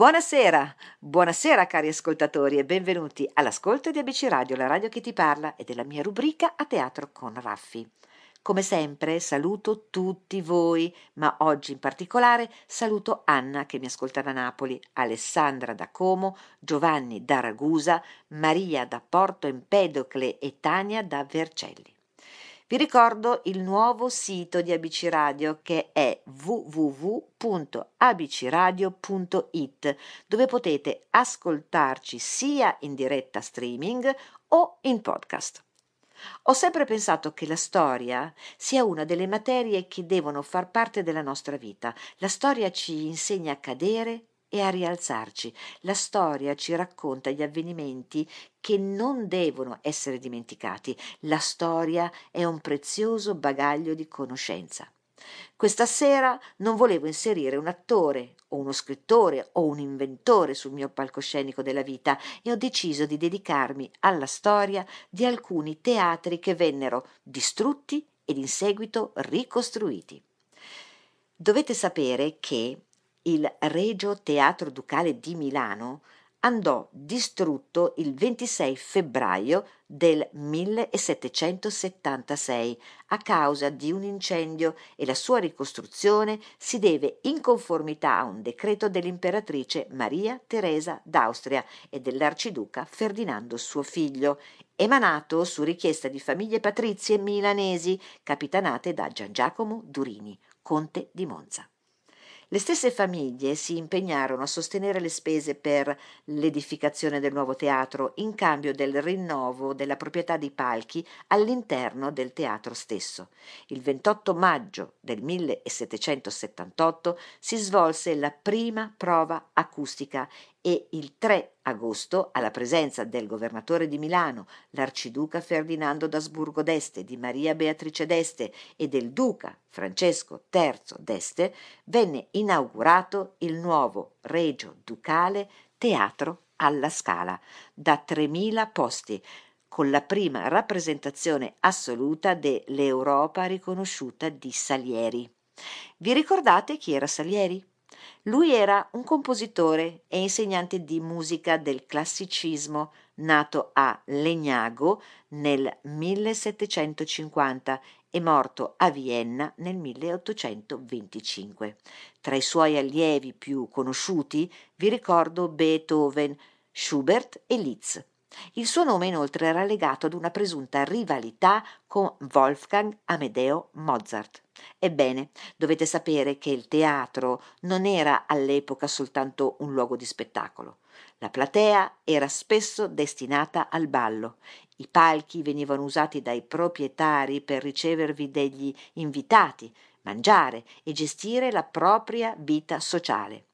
Buonasera, buonasera cari ascoltatori e benvenuti all'ascolto di ABC Radio, la radio che ti parla e della mia rubrica A Teatro con Raffi. Come sempre saluto tutti voi, ma oggi in particolare saluto Anna che mi ascolta da Napoli, Alessandra da Como, Giovanni da Ragusa, Maria da Porto Empedocle e Tania da Vercelli. Vi ricordo il nuovo sito di ABC Radio che è www.abcradio.it dove potete ascoltarci sia in diretta streaming o in podcast. Ho sempre pensato che la storia sia una delle materie che devono far parte della nostra vita. La storia ci insegna a cadere e a rialzarci. La storia ci racconta gli avvenimenti che non devono essere dimenticati. La storia è un prezioso bagaglio di conoscenza. Questa sera non volevo inserire un attore o uno scrittore o un inventore sul mio palcoscenico della vita e ho deciso di dedicarmi alla storia di alcuni teatri che vennero distrutti ed in seguito ricostruiti. Dovete sapere che il Regio Teatro Ducale di Milano andò distrutto il 26 febbraio del 1776 a causa di un incendio e la sua ricostruzione si deve in conformità a un decreto dell'imperatrice Maria Teresa d'Austria e dell'arciduca Ferdinando suo figlio, emanato su richiesta di famiglie patrizie milanesi capitanate da Gian Giacomo Durini, conte di Monza. Le stesse famiglie si impegnarono a sostenere le spese per l'edificazione del nuovo teatro in cambio del rinnovo della proprietà di palchi all'interno del teatro stesso. Il 28 maggio del 1778 si svolse la prima prova acustica e il 3 agosto, alla presenza del governatore di Milano, l'arciduca Ferdinando d'Asburgo d'Este, di Maria Beatrice d'Este e del duca Francesco III d'Este, venne inaugurato il nuovo Regio Ducale Teatro alla Scala, da 3.000 posti, con la prima rappresentazione assoluta dell'Europa riconosciuta di Salieri. Vi ricordate chi era Salieri? Lui era un compositore e insegnante di musica del classicismo, nato a Legnago nel 1750 e morto a Vienna nel 1825. Tra i suoi allievi più conosciuti vi ricordo Beethoven, Schubert e Liszt. Il suo nome inoltre era legato ad una presunta rivalità con Wolfgang Amedeo Mozart. Ebbene, dovete sapere che il teatro non era all'epoca soltanto un luogo di spettacolo. La platea era spesso destinata al ballo. I palchi venivano usati dai proprietari per ricevervi degli invitati, mangiare e gestire la propria vita sociale.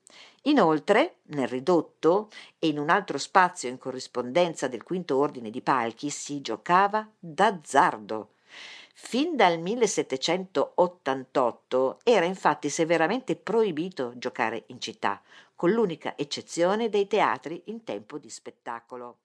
Inoltre, nel ridotto e in un altro spazio in corrispondenza del quinto ordine di palchi si giocava d'azzardo. Fin dal 1788 era infatti severamente proibito giocare in città, con l'unica eccezione dei teatri in tempo di spettacolo.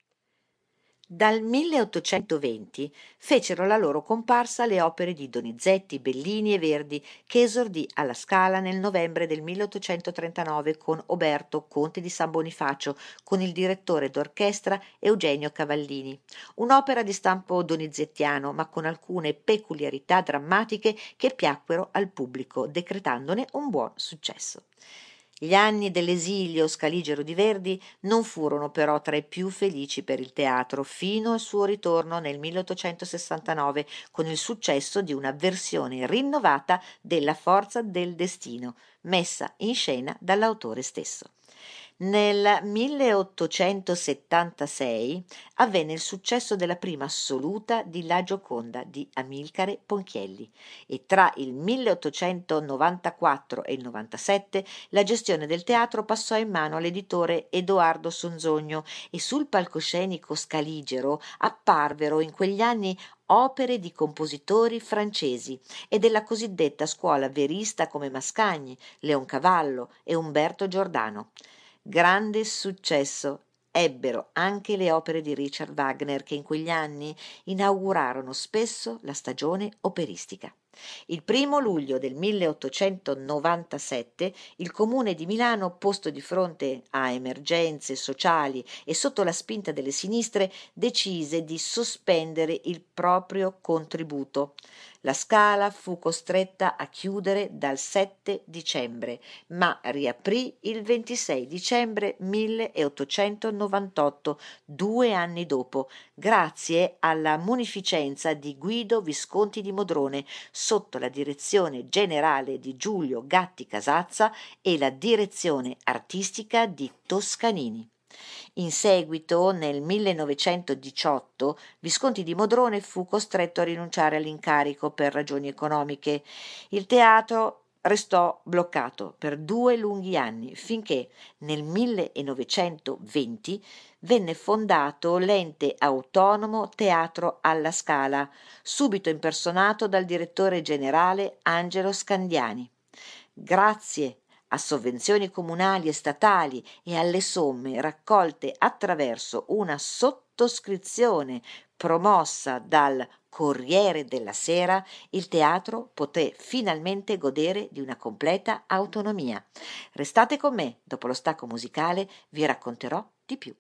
Dal 1820 fecero la loro comparsa le opere di Donizetti, Bellini e Verdi, che esordì alla Scala nel novembre del 1839 con Oberto, conte di San Bonifacio, con il direttore d'orchestra Eugenio Cavallini. Un'opera di stampo donizettiano, ma con alcune peculiarità drammatiche che piacquero al pubblico, decretandone un buon successo. Gli anni dell'esilio scaligero di Verdi non furono però tra i più felici per il teatro fino al suo ritorno nel 1869 con il successo di una versione rinnovata della Forza del Destino, messa in scena dall'autore stesso. Nel 1876 avvenne il successo della prima assoluta di La Gioconda di Amilcare Ponchielli e tra il 1894 e il 97 la gestione del teatro passò in mano all'editore Edoardo Sonzogno e sul palcoscenico scaligero apparvero in quegli anni opere di compositori francesi e della cosiddetta scuola verista come Mascagni, Leoncavallo e Umberto Giordano. Grande successo ebbero anche le opere di Richard Wagner che in quegli anni inaugurarono spesso la stagione operistica. Il primo luglio del 1897 il Comune di Milano, posto di fronte a emergenze sociali e sotto la spinta delle sinistre, decise di sospendere il proprio contributo. La Scala fu costretta a chiudere dal 7 dicembre, ma riaprì il 26 dicembre 1898, due anni dopo, grazie alla munificenza di Guido Visconti di Modrone, sotto la direzione generale di Giulio Gatti Casazza e la direzione artistica di Toscanini. In seguito, nel 1918, Visconti di Modrone fu costretto a rinunciare all'incarico per ragioni economiche. Il teatro restò bloccato per due lunghi anni finché nel 1920 venne fondato l'ente autonomo Teatro alla Scala, subito impersonato dal direttore generale Angelo Scandiani. Grazie a sovvenzioni comunali e statali e alle somme raccolte attraverso una sottoscrizione promossa dal Corriere della Sera, il teatro poté finalmente godere di una completa autonomia. Restate con me, dopo lo stacco musicale vi racconterò di più.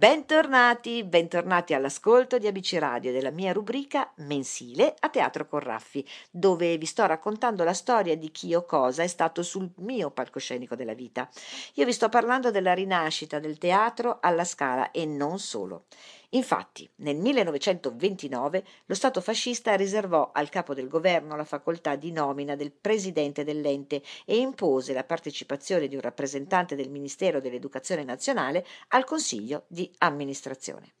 Bentornati, bentornati all'ascolto di ABC Radio della mia rubrica mensile a Teatro con Raffi, dove vi sto raccontando la storia di chi o cosa è stato sul mio palcoscenico della vita. Io vi sto parlando della rinascita del teatro alla Scala e non solo. Infatti, nel 1929 lo Stato fascista riservò al capo del governo la facoltà di nomina del presidente dell'ente e impose la partecipazione di un rappresentante del Ministero dell'Educazione nazionale al Consiglio di amministrazione.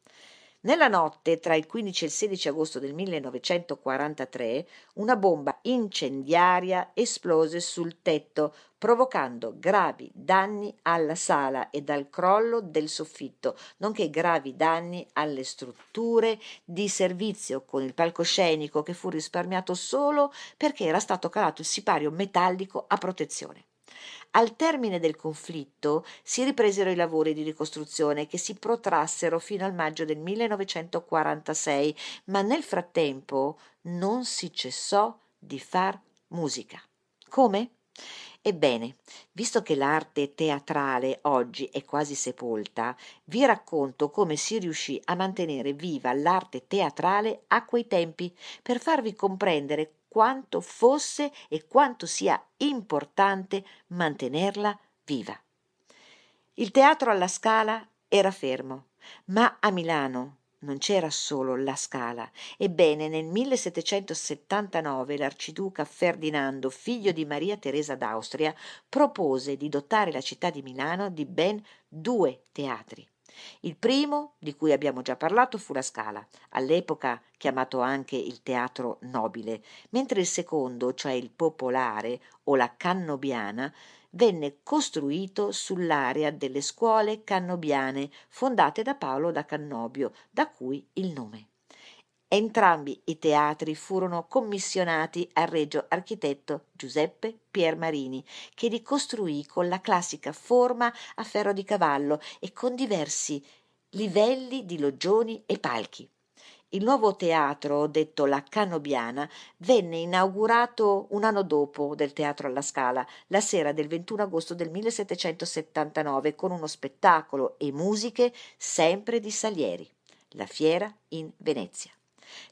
Nella notte tra il 15 e il 16 agosto del 1943 una bomba incendiaria esplose sul tetto, provocando gravi danni alla sala e dal crollo del soffitto, nonché gravi danni alle strutture di servizio con il palcoscenico che fu risparmiato solo perché era stato calato il sipario metallico a protezione. Al termine del conflitto si ripresero i lavori di ricostruzione che si protrassero fino al maggio del 1946, ma nel frattempo non si cessò di far musica. Come? Ebbene, visto che l'arte teatrale oggi è quasi sepolta, vi racconto come si riuscì a mantenere viva l'arte teatrale a quei tempi, per farvi comprendere quanto fosse e quanto sia importante mantenerla viva. Il teatro alla Scala era fermo, ma a Milano non c'era solo la Scala. Ebbene, nel 1779 l'arciduca Ferdinando, figlio di Maria Teresa d'Austria, propose di dotare la città di Milano di ben due teatri. Il primo, di cui abbiamo già parlato, fu la Scala, all'epoca chiamato anche il teatro nobile, mentre il secondo, cioè il popolare o la cannobiana, venne costruito sull'area delle scuole cannobiane fondate da Paolo da Cannobio, da cui il nome. Entrambi i teatri furono commissionati al regio architetto Giuseppe Piermarini, che li costruì con la classica forma a ferro di cavallo e con diversi livelli di loggioni e palchi. Il nuovo teatro, detto La Canobiana, venne inaugurato un anno dopo del Teatro alla Scala, la sera del 21 agosto del 1779, con uno spettacolo e musiche sempre di Salieri, La Fiera in Venezia.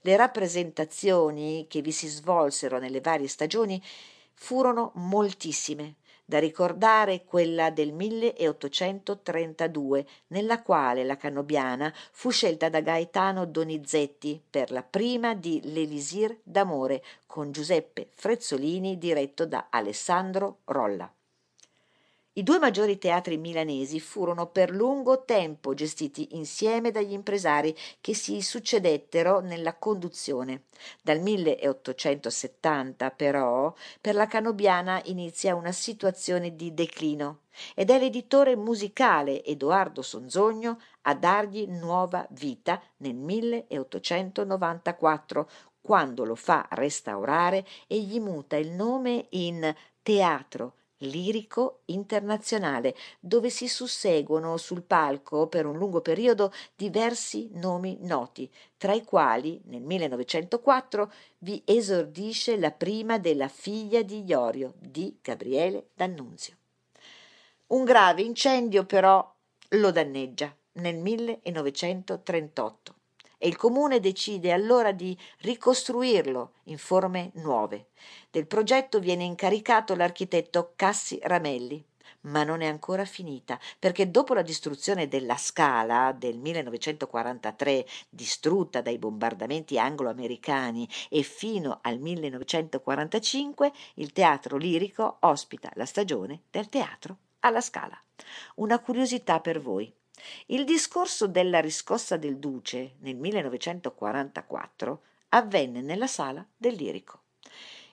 Le rappresentazioni che vi si svolsero nelle varie stagioni furono moltissime, da ricordare quella del 1832, nella quale la Canobiana fu scelta da Gaetano Donizetti per la prima di L'Elisir d'amore con Giuseppe Frezzolini diretto da Alessandro Rolla. I due maggiori teatri milanesi furono per lungo tempo gestiti insieme dagli impresari che si succedettero nella conduzione. Dal 1870, però, per la Canobiana inizia una situazione di declino ed è l'editore musicale Edoardo Sonzogno a dargli nuova vita nel 1894, quando lo fa restaurare e gli muta il nome in Teatro lirico internazionale, dove si susseguono sul palco per un lungo periodo diversi nomi noti, tra i quali nel 1904 vi esordisce la prima della figlia di Iorio, di Gabriele D'Annunzio. Un grave incendio però lo danneggia nel 1938 e il comune decide allora di ricostruirlo in forme nuove. Del progetto viene incaricato l'architetto Cassi Ramelli, ma non è ancora finita, perché dopo la distruzione della Scala del 1943, distrutta dai bombardamenti anglo-americani, e fino al 1945, il teatro lirico ospita la stagione del teatro alla Scala. Una curiosità per voi. Il discorso della riscossa del Duce nel 1944 avvenne nella sala del Lirico.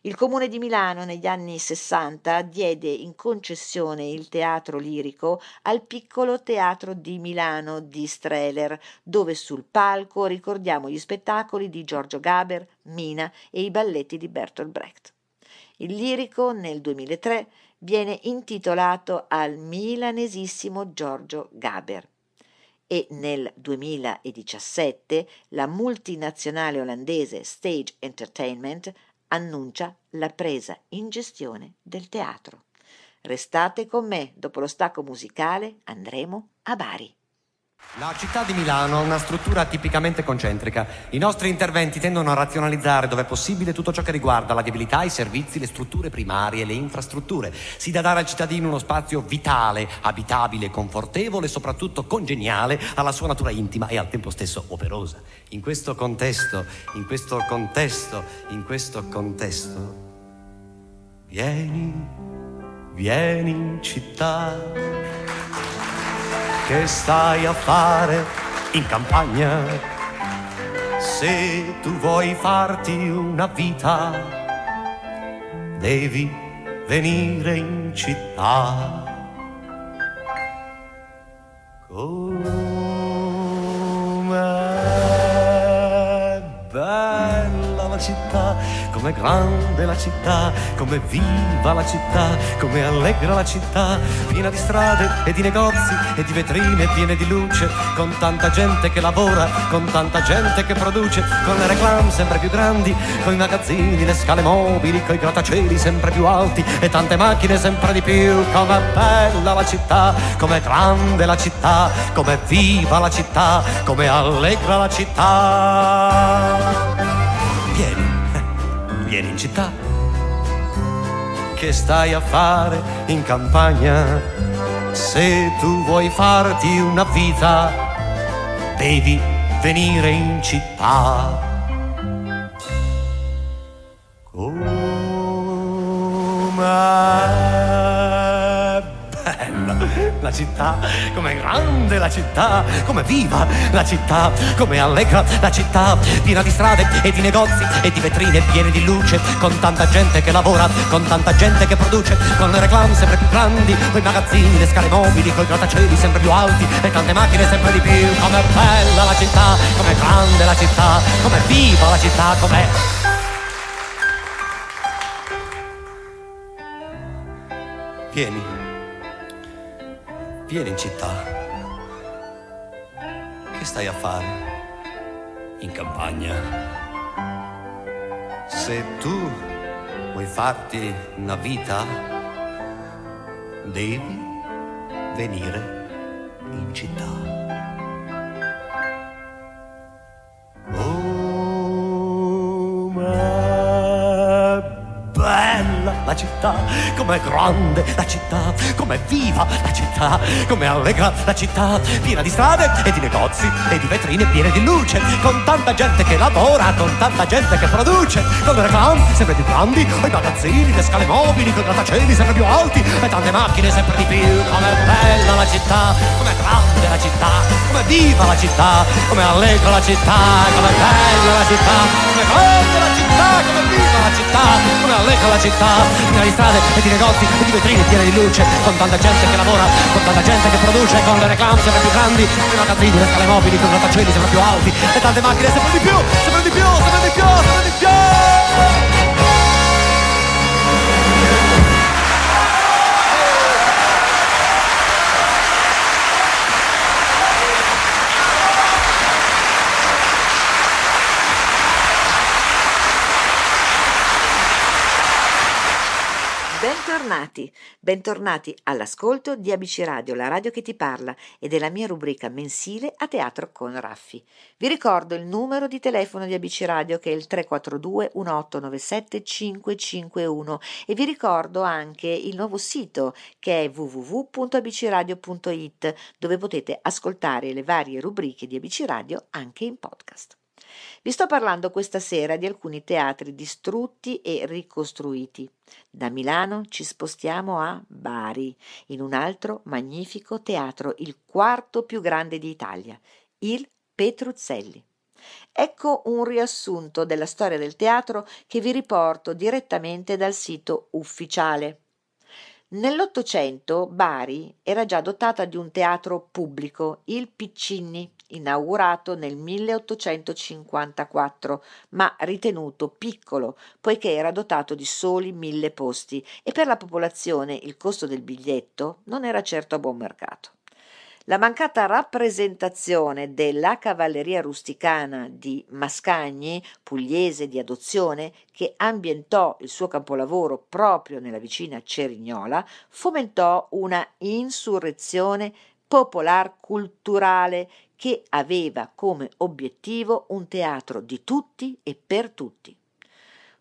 Il comune di Milano negli anni 60 diede in concessione il teatro lirico al piccolo teatro di Milano di Streller, dove sul palco ricordiamo gli spettacoli di Giorgio Gaber, Mina e i balletti di Bertolt Brecht. Il lirico nel 2003 viene intitolato al milanesissimo Giorgio Gaber e nel 2017 la multinazionale olandese Stage Entertainment annuncia la presa in gestione del teatro. Restate con me, dopo lo stacco musicale andremo a Bari. La città di Milano ha una struttura tipicamente concentrica. I nostri interventi tendono a razionalizzare dove è possibile tutto ciò che riguarda la viabilità, i servizi, le strutture primarie, le infrastrutture. Si dà dare al cittadino uno spazio vitale, abitabile, confortevole e soprattutto congeniale alla sua natura intima e al tempo stesso operosa. In questo contesto, in questo contesto, in questo contesto, vieni, vieni in città che stai a fare in campagna? Se tu vuoi farti una vita, devi venire in città. Come bella la città, com'è grande la città, com'è viva la città, com'è allegra la città, piena di strade e di negozi e di vetrine piene di luce, con tanta gente che lavora, con tanta gente che produce, con le reclame sempre più grandi, con i magazzini, le scale mobili, con i grattacieli sempre più alti e tante macchine sempre di più, com'è bella la città, com'è grande la città, com'è viva la città, com'è allegra la città. Vieni, in città. Che stai a fare in campagna? Se tu vuoi farti una vita, devi venire in città. Città, com'è grande la città, com'è viva la città, com'è allegra la città, piena di strade e di negozi e di vetrine piene di luce, con tanta gente che lavora, con tanta gente che produce, con le reclame sempre più grandi, con i magazzini, le scale mobili, con i grattacieli sempre più alti e tante macchine sempre di più, com'è bella la città, com'è grande la città, com'è viva la città, com'è. Vieni, vieni in città. Che stai a fare? In campagna. Se tu vuoi farti una vita, devi venire in città. Città, com'è grande la città, com'è viva la città, com'è allegra la città, piena di strade e di negozi e di vetrine piene di luce, con tanta gente che lavora, con tanta gente che produce, con le reclame sempre più grandi, i magazzini, le scale mobili, con grattacieli sempre più alti e tante macchine sempre di più, com'è bella la città, com'è grande la città, com'è viva la città, com'è allegra la città, com'è bella la città, com'è grande la città, com'è viva la città, com'è allegra la città, di strade e di negozi e di vetrine piene di luce, con tanta gente che lavora, con tanta gente che produce, con le reclame sempre più grandi, i magazzini, le scale mobili, con grattacieli sempre più alti e tante macchine sempre di più, sempre di più, sempre di più, sempre di più. Bentornati, bentornati all'ascolto di ABC Radio, la radio che ti parla e della mia rubrica mensile a teatro con Raffi. Vi ricordo il numero di telefono di ABC Radio che è il 342 1897 551 e vi ricordo anche il nuovo sito che è www.abcradio.it dove potete ascoltare le varie rubriche di ABC Radio anche in podcast. Vi sto parlando questa sera di alcuni teatri distrutti e ricostruiti. Da Milano ci spostiamo a Bari, in un altro magnifico teatro, il quarto più grande d'Italia, il Petruzzelli. Ecco un riassunto della storia del teatro che vi riporto direttamente dal sito ufficiale. Nell'Ottocento Bari era già dotata di un teatro pubblico, il Piccinni, inaugurato nel 1854, ma ritenuto piccolo poiché era dotato di soli mille posti e per la popolazione il costo del biglietto non era certo a buon mercato. La mancata rappresentazione della cavalleria rusticana di Mascagni, pugliese di adozione, che ambientò il suo capolavoro proprio nella vicina Cerignola, fomentò una insurrezione popolar culturale che aveva come obiettivo un teatro di tutti e per tutti.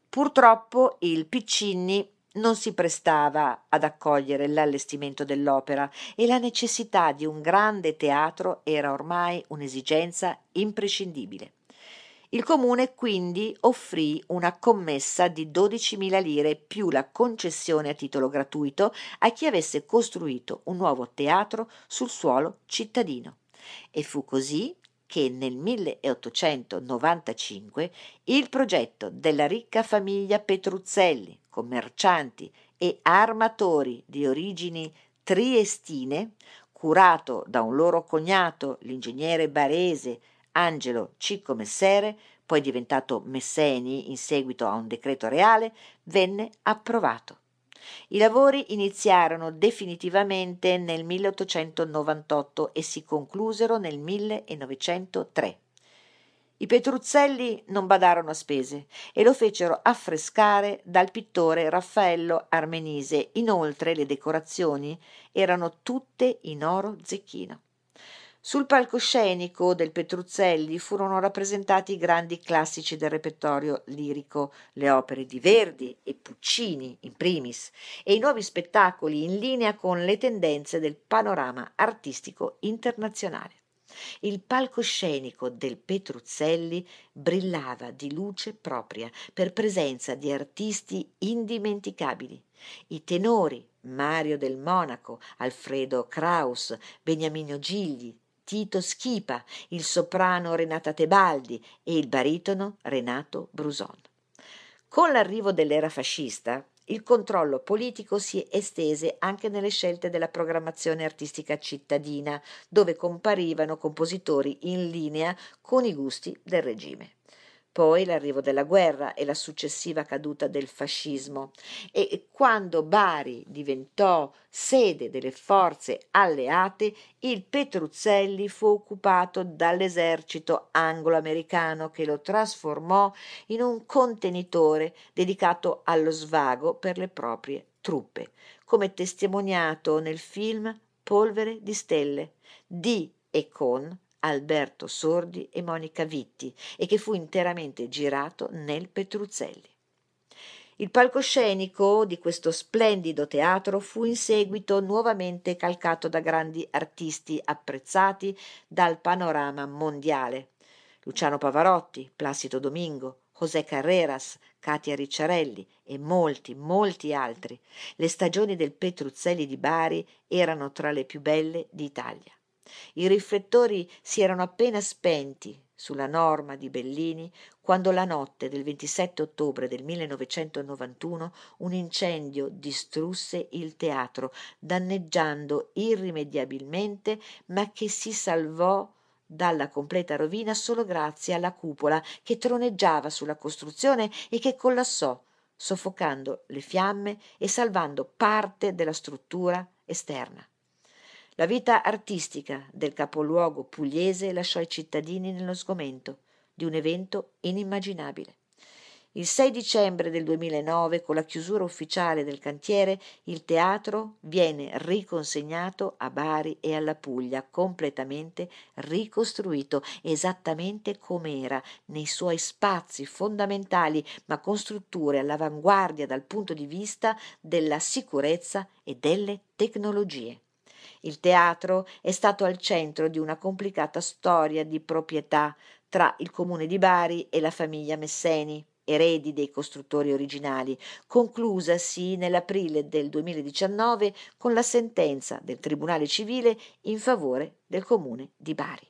Purtroppo il Piccinni non si prestava ad accogliere l'allestimento dell'opera e la necessità di un grande teatro era ormai un'esigenza imprescindibile. Il comune quindi offrì una commessa di 12.000 lire più la concessione a titolo gratuito a chi avesse costruito un nuovo teatro sul suolo cittadino. E fu così che nel 1895 il progetto della ricca famiglia Petruzzelli, commercianti e armatori di origini triestine, curato da un loro cognato, l'ingegnere barese Angelo Cicco Messere, poi diventato Messeni in seguito a un decreto reale, venne approvato. I lavori iniziarono definitivamente nel 1898 e si conclusero nel 1903. I Petruzzelli non badarono a spese e lo fecero affrescare dal pittore Raffaello Armenise. Inoltre le decorazioni erano tutte in oro zecchino. Sul palcoscenico del Petruzzelli furono rappresentati i grandi classici del repertorio lirico, le opere di Verdi e Puccini in primis, e i nuovi spettacoli in linea con le tendenze del panorama artistico internazionale. Il palcoscenico del Petruzzelli brillava di luce propria per presenza di artisti indimenticabili. I tenori Mario del Monaco, Alfredo Kraus, Beniamino Gigli, Tito Schipa, il soprano Renata Tebaldi e il baritono Renato Bruson. Con l'arrivo dell'era fascista, il controllo politico si estese anche nelle scelte della programmazione artistica cittadina, dove comparivano compositori in linea con i gusti del regime poi l'arrivo della guerra e la successiva caduta del fascismo. E quando Bari diventò sede delle forze alleate, il Petruzzelli fu occupato dall'esercito anglo-americano che lo trasformò in un contenitore dedicato allo svago per le proprie truppe, come testimoniato nel film Polvere di stelle di e con Alberto Sordi e Monica Vitti e che fu interamente girato nel Petruzzelli. Il palcoscenico di questo splendido teatro fu in seguito nuovamente calcato da grandi artisti apprezzati dal panorama mondiale. Luciano Pavarotti, Placido Domingo, José Carreras, Katia Ricciarelli e molti, molti altri. Le stagioni del Petruzzelli di Bari erano tra le più belle d'Italia. I riflettori si erano appena spenti sulla norma di Bellini quando la notte del 27 ottobre del 1991 un incendio distrusse il teatro, danneggiando irrimediabilmente, ma che si salvò dalla completa rovina solo grazie alla cupola che troneggiava sulla costruzione e che collassò, soffocando le fiamme e salvando parte della struttura esterna. La vita artistica del capoluogo pugliese lasciò i cittadini nello sgomento di un evento inimmaginabile. Il 6 dicembre del 2009, con la chiusura ufficiale del cantiere, il teatro viene riconsegnato a Bari e alla Puglia, completamente ricostruito esattamente come era, nei suoi spazi fondamentali, ma con strutture all'avanguardia dal punto di vista della sicurezza e delle tecnologie. Il teatro è stato al centro di una complicata storia di proprietà tra il comune di Bari e la famiglia Messeni, eredi dei costruttori originali, conclusasi nell'aprile del 2019 con la sentenza del Tribunale civile in favore del comune di Bari.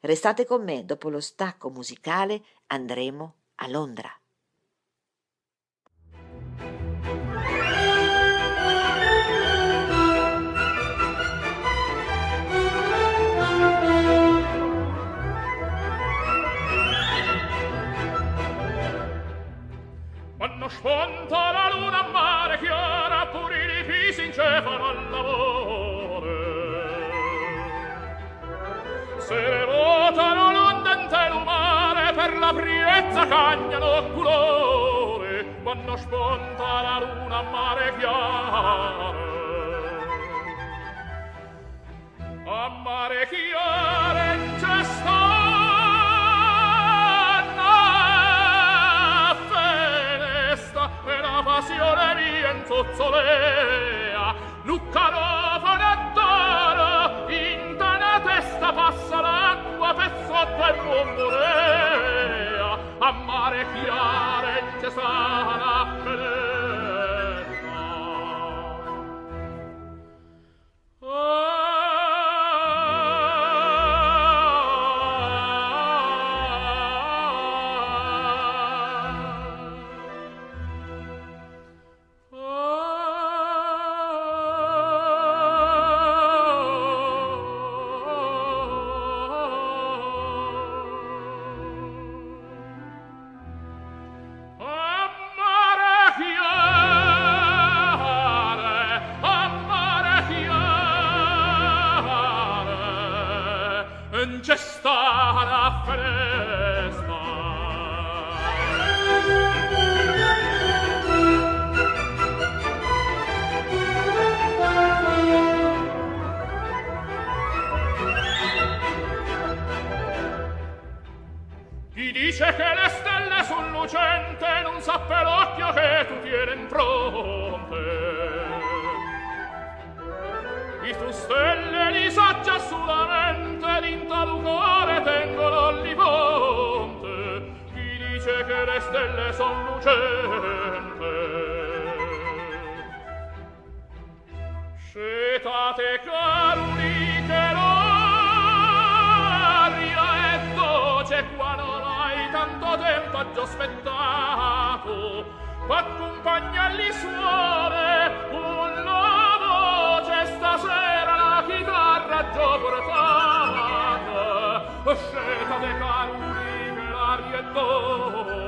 Restate con me, dopo lo stacco musicale andremo a Londra. sponta la luna a mare chiara pur i rifisi in cefalo all'amore se ne votano l'ondente lumare per la priezza cagnano culore quando sponta la luna a mare chiara a mare chiara in cestore zozzolea Luccaro In intana testa passa l'acqua pezzotta e rombolea a mare chiara e cesana pelea tu stelle li saccia sulla mente l'intalu cuore tengo l'olliponte. Chi dice che le stelle son lucente scetate caruli che l'aria è voce qua non hai tanto tempo ha già aspettato. Accompagna li suore un loro viaggio portate, sceta de caruni per arietto,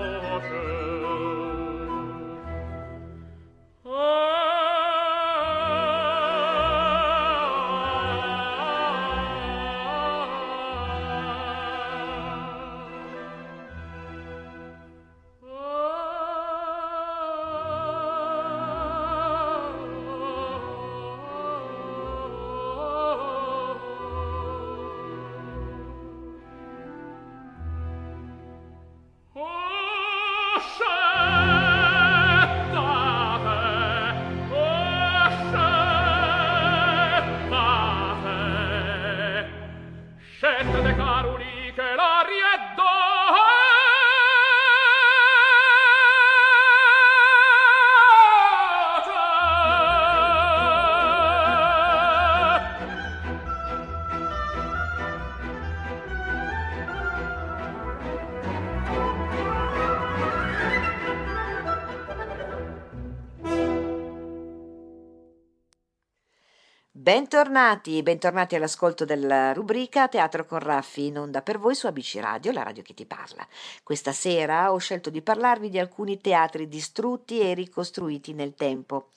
Bentornati, bentornati all'ascolto della rubrica Teatro con Raffi in onda per voi su ABC Radio, la radio che ti parla. Questa sera ho scelto di parlarvi di alcuni teatri distrutti e ricostruiti nel tempo.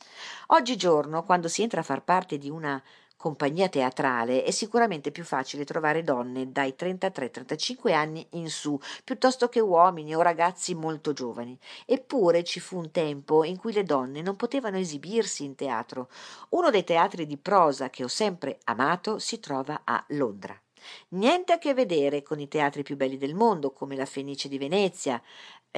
Oggigiorno, quando si entra a far parte di una compagnia teatrale è sicuramente più facile trovare donne dai 33-35 anni in su, piuttosto che uomini o ragazzi molto giovani. Eppure ci fu un tempo in cui le donne non potevano esibirsi in teatro. Uno dei teatri di prosa che ho sempre amato si trova a Londra. Niente a che vedere con i teatri più belli del mondo, come la Fenice di Venezia,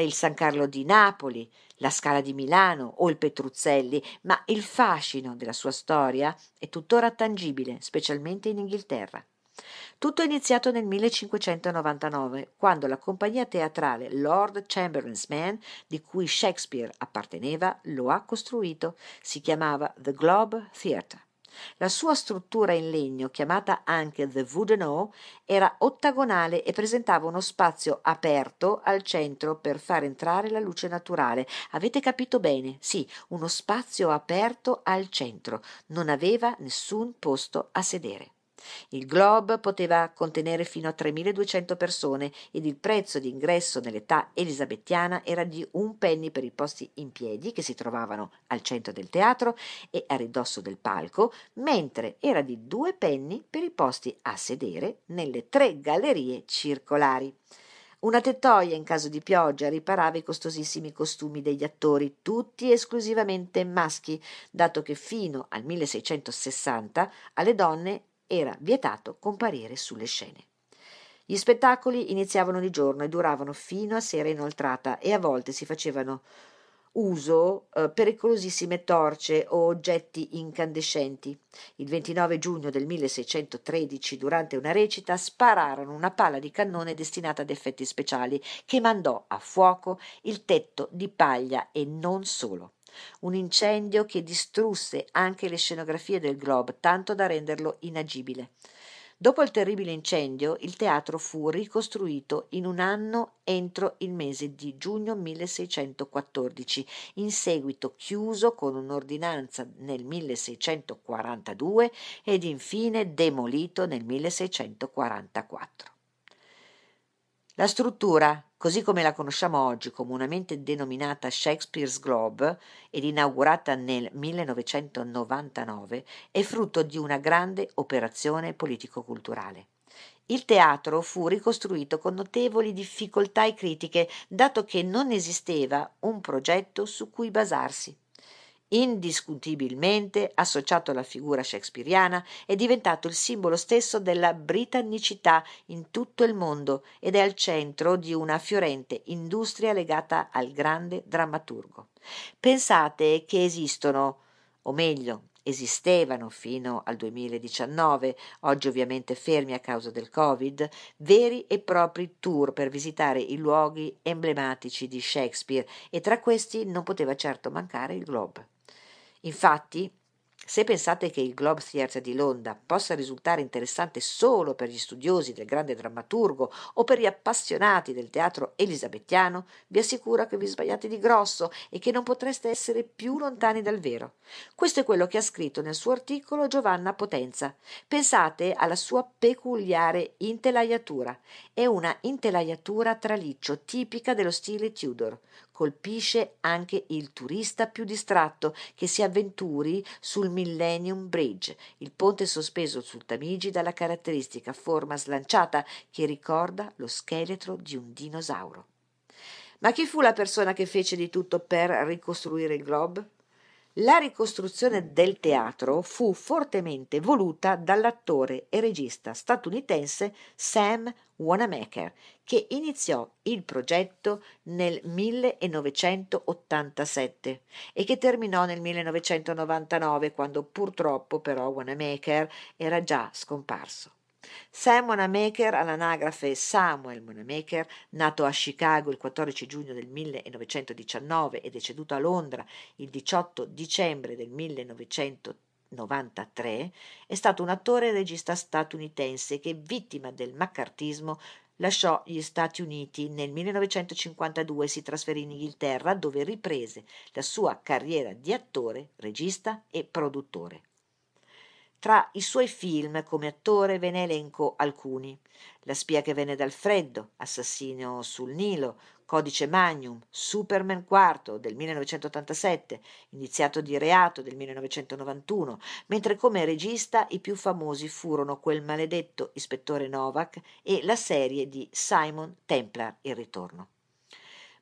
il San Carlo di Napoli, la Scala di Milano o il Petruzzelli, ma il fascino della sua storia è tuttora tangibile, specialmente in Inghilterra. Tutto è iniziato nel 1599, quando la compagnia teatrale Lord Chamberlain's Man, di cui Shakespeare apparteneva, lo ha costruito. Si chiamava The Globe Theatre. La sua struttura in legno, chiamata anche The Wooden O, era ottagonale e presentava uno spazio aperto al centro per far entrare la luce naturale. Avete capito bene? Sì, uno spazio aperto al centro. Non aveva nessun posto a sedere. Il Globe poteva contenere fino a 3.200 persone ed il prezzo di ingresso nell'età elisabettiana era di un penny per i posti in piedi che si trovavano al centro del teatro e a ridosso del palco, mentre era di due penny per i posti a sedere nelle tre gallerie circolari. Una tettoia in caso di pioggia riparava i costosissimi costumi degli attori, tutti esclusivamente maschi, dato che fino al 1660 alle donne era vietato comparire sulle scene. Gli spettacoli iniziavano di giorno e duravano fino a sera inoltrata e a volte si facevano uso eh, pericolosissime torce o oggetti incandescenti. Il 29 giugno del 1613, durante una recita, spararono una palla di cannone destinata ad effetti speciali che mandò a fuoco il tetto di paglia e non solo. Un incendio che distrusse anche le scenografie del Globe, tanto da renderlo inagibile. Dopo il terribile incendio, il teatro fu ricostruito in un anno entro il mese di giugno 1614, in seguito chiuso con un'ordinanza nel 1642 ed infine demolito nel 1644. La struttura, così come la conosciamo oggi, comunemente denominata Shakespeare's Globe ed inaugurata nel 1999, è frutto di una grande operazione politico-culturale. Il teatro fu ricostruito con notevoli difficoltà e critiche, dato che non esisteva un progetto su cui basarsi indiscutibilmente associato alla figura shakespeariana, è diventato il simbolo stesso della britannicità in tutto il mondo ed è al centro di una fiorente industria legata al grande drammaturgo. Pensate che esistono, o meglio, esistevano fino al 2019, oggi ovviamente fermi a causa del Covid, veri e propri tour per visitare i luoghi emblematici di Shakespeare e tra questi non poteva certo mancare il Globe. Infatti, se pensate che il Globe Theatre di Londra possa risultare interessante solo per gli studiosi del grande drammaturgo o per gli appassionati del teatro elisabettiano, vi assicuro che vi sbagliate di grosso e che non potreste essere più lontani dal vero. Questo è quello che ha scritto nel suo articolo Giovanna Potenza. Pensate alla sua peculiare intelaiatura. È una intelaiatura a traliccio tipica dello stile Tudor, colpisce anche il turista più distratto che si avventuri sul Millennium Bridge, il ponte sospeso sul Tamigi dalla caratteristica forma slanciata che ricorda lo scheletro di un dinosauro. Ma chi fu la persona che fece di tutto per ricostruire il globe? La ricostruzione del teatro fu fortemente voluta dall'attore e regista statunitense Sam Wanamaker, che iniziò il progetto nel 1987 e che terminò nel 1999, quando purtroppo però Wanamaker era già scomparso. Sam Wanamaker, all'anagrafe Samuel Wanamaker, nato a Chicago il 14 giugno del 1919 e deceduto a Londra il 18 dicembre del 1993, è stato un attore e regista statunitense che, vittima del maccartismo, lasciò gli Stati Uniti nel 1952 e si trasferì in Inghilterra dove riprese la sua carriera di attore, regista e produttore. Tra i suoi film come attore ve ne elenco alcuni. La spia che venne dal freddo, Assassino sul Nilo, Codice Magnum, Superman IV del 1987, Iniziato di reato del 1991, mentre come regista i più famosi furono quel maledetto ispettore Novak e la serie di Simon Templar Il ritorno.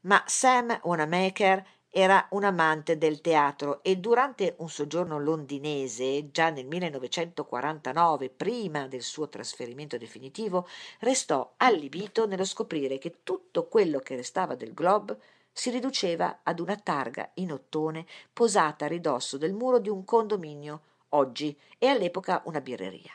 Ma Sam Wanamaker era un amante del teatro e durante un soggiorno londinese, già nel 1949, prima del suo trasferimento definitivo, restò allibito nello scoprire che tutto quello che restava del Globe si riduceva ad una targa in ottone posata a ridosso del muro di un condominio, oggi e all'epoca una birreria.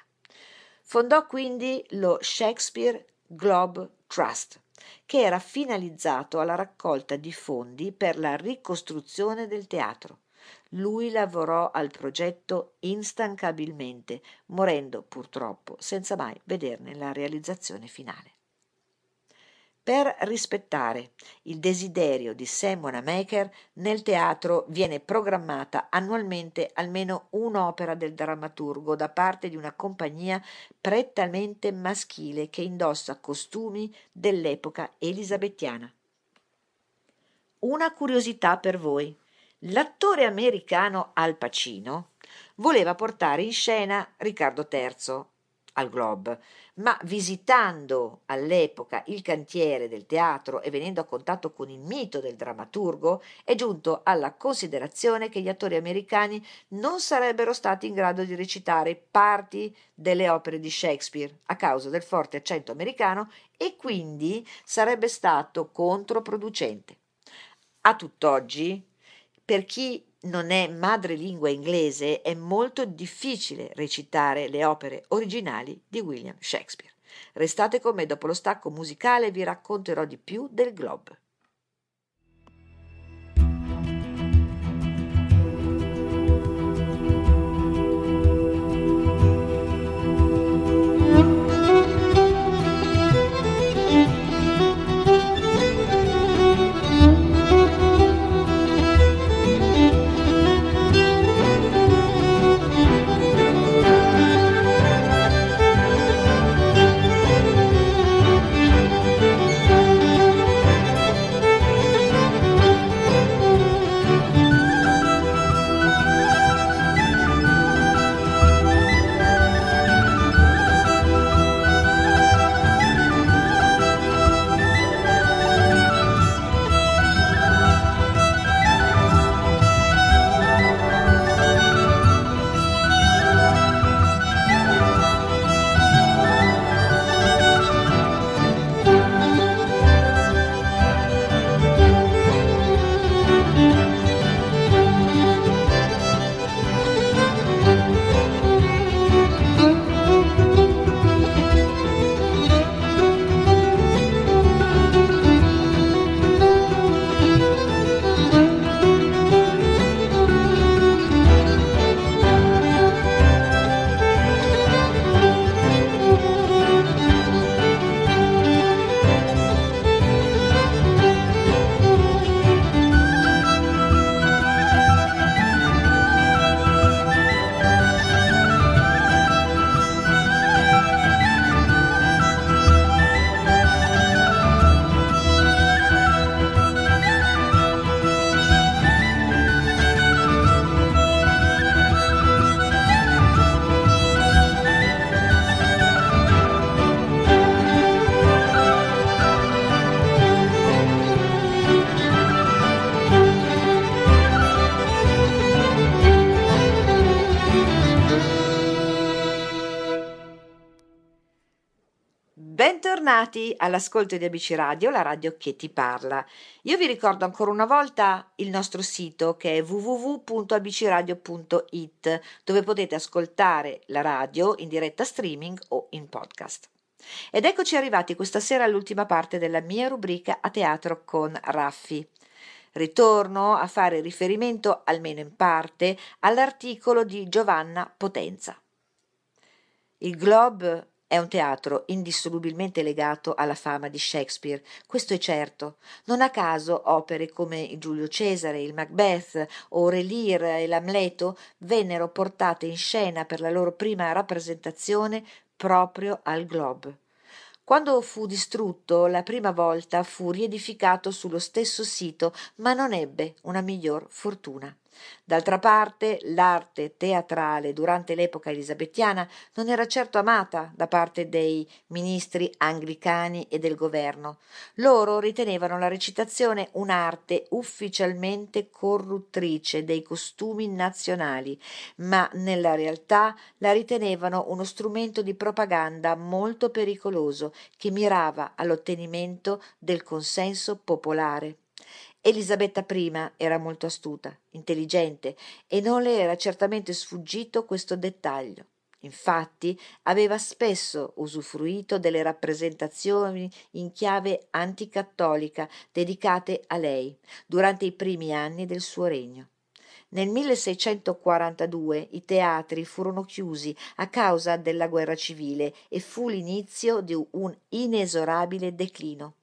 Fondò quindi lo Shakespeare Globe Trust, che era finalizzato alla raccolta di fondi per la ricostruzione del teatro. Lui lavorò al progetto instancabilmente, morendo purtroppo senza mai vederne la realizzazione finale. Per rispettare il desiderio di Sam Wanamaker, nel teatro viene programmata annualmente almeno un'opera del drammaturgo da parte di una compagnia prettamente maschile che indossa costumi dell'epoca elisabettiana. Una curiosità per voi. L'attore americano Al Pacino voleva portare in scena Riccardo III al Globe, ma visitando all'epoca il cantiere del teatro e venendo a contatto con il mito del drammaturgo, è giunto alla considerazione che gli attori americani non sarebbero stati in grado di recitare parti delle opere di Shakespeare a causa del forte accento americano e quindi sarebbe stato controproducente. A tutt'oggi, per chi non è madrelingua inglese, è molto difficile recitare le opere originali di William Shakespeare. Restate con me dopo lo stacco musicale e vi racconterò di più del Globe. Bentornati all'ascolto di ABC Radio, la radio che ti parla. Io vi ricordo ancora una volta il nostro sito che è www.abcradio.it dove potete ascoltare la radio in diretta streaming o in podcast. Ed eccoci arrivati questa sera all'ultima parte della mia rubrica a teatro con Raffi. Ritorno a fare riferimento, almeno in parte, all'articolo di Giovanna Potenza. Il Globe è un teatro indissolubilmente legato alla fama di Shakespeare, questo è certo. Non a caso opere come il Giulio Cesare, il Macbeth o Re Lear e l'Amleto vennero portate in scena per la loro prima rappresentazione proprio al Globe. Quando fu distrutto la prima volta fu riedificato sullo stesso sito, ma non ebbe una miglior fortuna. D'altra parte, l'arte teatrale durante l'epoca elisabettiana non era certo amata da parte dei ministri anglicani e del governo. Loro ritenevano la recitazione un'arte ufficialmente corruttrice dei costumi nazionali, ma nella realtà la ritenevano uno strumento di propaganda molto pericoloso che mirava all'ottenimento del consenso popolare. Elisabetta I era molto astuta, intelligente e non le era certamente sfuggito questo dettaglio. Infatti aveva spesso usufruito delle rappresentazioni in chiave anticattolica dedicate a lei durante i primi anni del suo regno. Nel 1642 i teatri furono chiusi a causa della guerra civile e fu l'inizio di un inesorabile declino.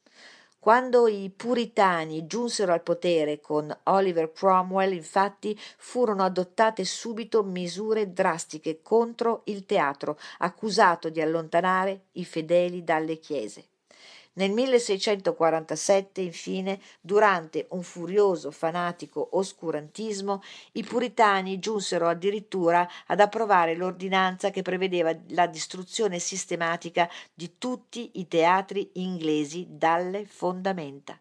Quando i puritani giunsero al potere con Oliver Cromwell, infatti, furono adottate subito misure drastiche contro il teatro, accusato di allontanare i fedeli dalle chiese. Nel 1647, infine, durante un furioso fanatico oscurantismo, i puritani giunsero addirittura ad approvare l'ordinanza che prevedeva la distruzione sistematica di tutti i teatri inglesi dalle fondamenta.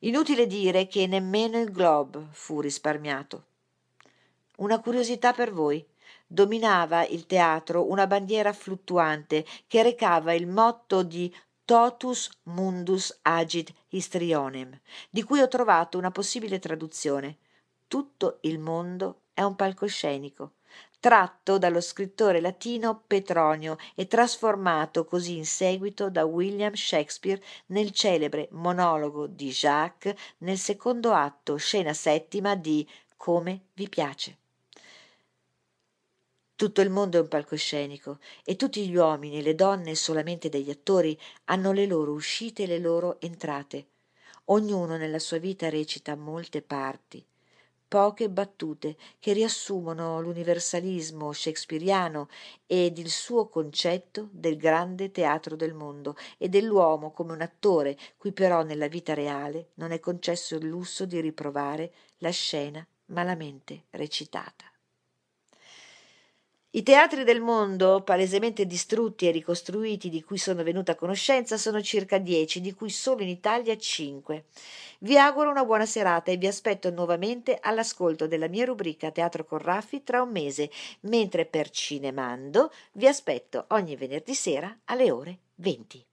Inutile dire che nemmeno il Globe fu risparmiato. Una curiosità per voi. Dominava il teatro una bandiera fluttuante che recava il motto di totus mundus agit histrionem, di cui ho trovato una possibile traduzione. Tutto il mondo è un palcoscenico, tratto dallo scrittore latino Petronio e trasformato così in seguito da William Shakespeare nel celebre monologo di Jacques nel secondo atto, scena settima di Come vi piace. Tutto il mondo è un palcoscenico e tutti gli uomini e le donne solamente degli attori hanno le loro uscite e le loro entrate. Ognuno nella sua vita recita molte parti, poche battute che riassumono l'universalismo shakespeariano ed il suo concetto del grande teatro del mondo e dell'uomo come un attore cui però nella vita reale non è concesso il lusso di riprovare la scena malamente recitata. I teatri del mondo, palesemente distrutti e ricostruiti, di cui sono venuta a conoscenza, sono circa dieci, di cui solo in Italia cinque. Vi auguro una buona serata e vi aspetto nuovamente all'ascolto della mia rubrica Teatro con Raffi tra un mese, mentre per Cinemando vi aspetto ogni venerdì sera alle ore 20.